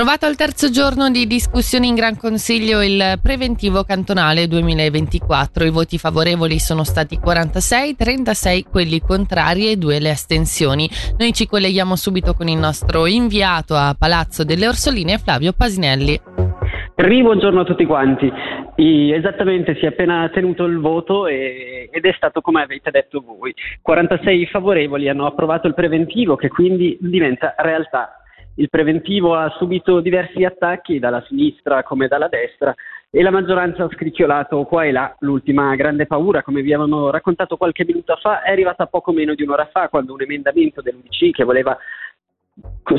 Approvato al terzo giorno di discussione in Gran Consiglio il preventivo cantonale 2024. I voti favorevoli sono stati 46, 36 quelli contrari e 2 le astensioni. Noi ci colleghiamo subito con il nostro inviato a Palazzo delle Orsoline, Flavio Pasinelli. Buongiorno a tutti quanti. Esattamente si è appena tenuto il voto e, ed è stato come avete detto voi. 46 favorevoli hanno approvato il preventivo che quindi diventa realtà il preventivo ha subito diversi attacchi dalla sinistra come dalla destra e la maggioranza ha scricchiolato qua e là. L'ultima grande paura, come vi avevano raccontato qualche minuto fa, è arrivata poco meno di un'ora fa quando un emendamento dell'UDC che voleva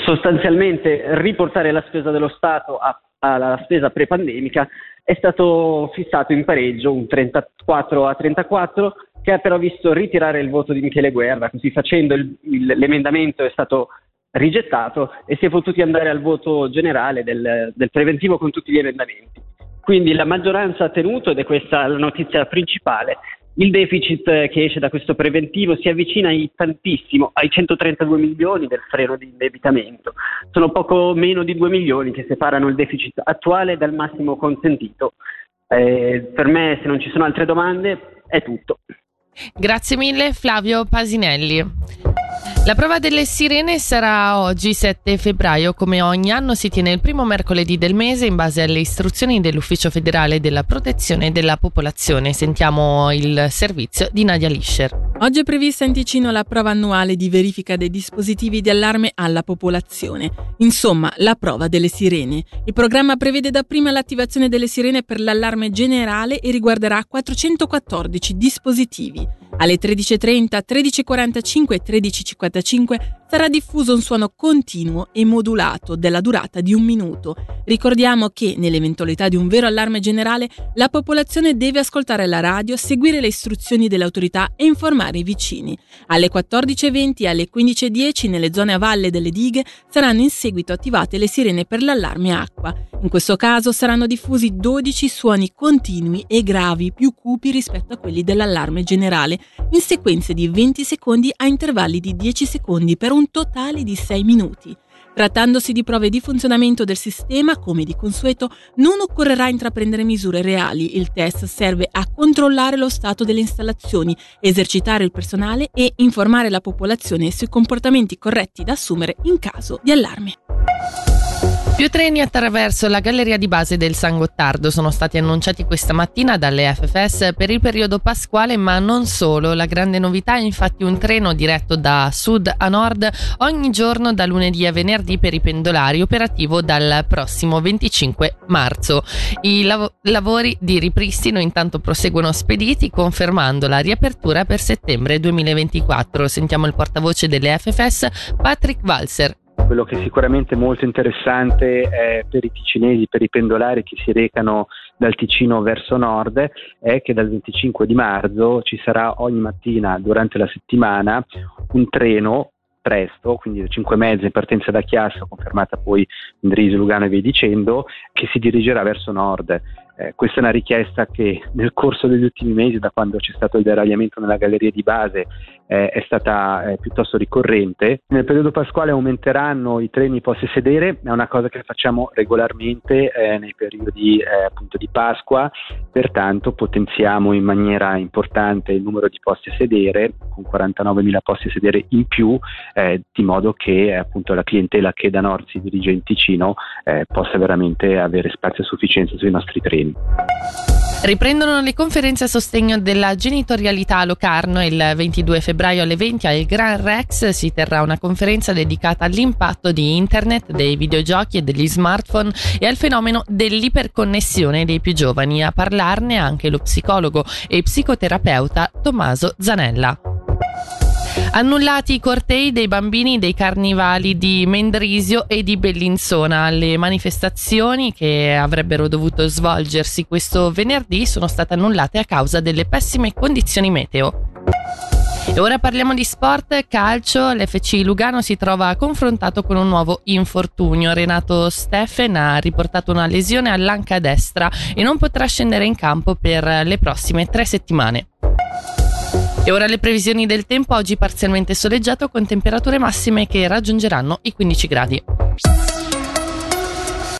sostanzialmente riportare la spesa dello Stato a, alla spesa pre-pandemica è stato fissato in pareggio un 34 a 34 che ha però visto ritirare il voto di Michele Guerra, così facendo il, il, l'emendamento è stato rigettato e si è potuti andare al voto generale del, del preventivo con tutti gli emendamenti. Quindi la maggioranza ha tenuto, ed è questa la notizia principale, il deficit che esce da questo preventivo si avvicina ai, tantissimo ai 132 milioni del freno di indebitamento. Sono poco meno di 2 milioni che separano il deficit attuale dal massimo consentito. Eh, per me, se non ci sono altre domande, è tutto. Grazie mille Flavio Pasinelli. La prova delle sirene sarà oggi 7 febbraio, come ogni anno si tiene il primo mercoledì del mese in base alle istruzioni dell'Ufficio federale della protezione della popolazione. Sentiamo il servizio di Nadia Lischer. Oggi è prevista in Ticino la prova annuale di verifica dei dispositivi di allarme alla popolazione, insomma la prova delle sirene. Il programma prevede dapprima l'attivazione delle sirene per l'allarme generale e riguarderà 414 dispositivi. Alle 13.30, 13.45 e 13.55 sarà diffuso un suono continuo e modulato della durata di un minuto. Ricordiamo che, nell'eventualità di un vero allarme generale, la popolazione deve ascoltare la radio, seguire le istruzioni delle autorità e informare i vicini. Alle 14.20 e alle 15.10 nelle zone a valle delle dighe saranno in seguito attivate le sirene per l'allarme acqua. In questo caso saranno diffusi 12 suoni continui e gravi più cupi rispetto a quelli dell'allarme generale in sequenze di 20 secondi a intervalli di 10 secondi per un totale di 6 minuti. Trattandosi di prove di funzionamento del sistema, come di consueto, non occorrerà intraprendere misure reali. Il test serve a controllare lo stato delle installazioni, esercitare il personale e informare la popolazione sui comportamenti corretti da assumere in caso di allarme. Più treni attraverso la galleria di base del San Gottardo sono stati annunciati questa mattina dalle FFS per il periodo pasquale, ma non solo. La grande novità è infatti un treno diretto da sud a nord ogni giorno da lunedì a venerdì per i pendolari, operativo dal prossimo 25 marzo. I lav- lavori di ripristino intanto proseguono spediti, confermando la riapertura per settembre 2024. Sentiamo il portavoce delle FFS, Patrick Walser quello che sicuramente è molto interessante è per i ticinesi, per i pendolari che si recano dal Ticino verso nord, è che dal 25 di marzo ci sarà ogni mattina durante la settimana un treno presto, quindi alle 5 e mezza in partenza da Chiasso, confermata poi Indrisi, Lugano e via dicendo, che si dirigerà verso nord. Eh, questa è una richiesta che nel corso degli ultimi mesi, da quando c'è stato il deragliamento nella galleria di base, eh, è stata eh, piuttosto ricorrente. Nel periodo pasquale aumenteranno i treni posti sedere, è una cosa che facciamo regolarmente eh, nei periodi eh, appunto di Pasqua, pertanto potenziamo in maniera importante il numero di posti a sedere, con 49.000 posti a sedere in più, eh, di modo che appunto la clientela che da nord si dirige in Ticino eh, possa veramente avere spazio a sufficienza sui nostri treni. Riprendono le conferenze a sostegno della genitorialità a Locarno il 22 febbraio alle 20 al Gran Rex si terrà una conferenza dedicata all'impatto di internet, dei videogiochi e degli smartphone e al fenomeno dell'iperconnessione dei più giovani. A parlarne anche lo psicologo e psicoterapeuta Tommaso Zanella. Annullati i cortei dei bambini dei carnivali di Mendrisio e di Bellinzona. Le manifestazioni che avrebbero dovuto svolgersi questo venerdì sono state annullate a causa delle pessime condizioni meteo. E ora parliamo di sport, calcio, l'FC Lugano si trova confrontato con un nuovo infortunio. Renato Steffen ha riportato una lesione all'anca destra e non potrà scendere in campo per le prossime tre settimane. E ora le previsioni del tempo, oggi parzialmente soleggiato con temperature massime che raggiungeranno i 15 gradi.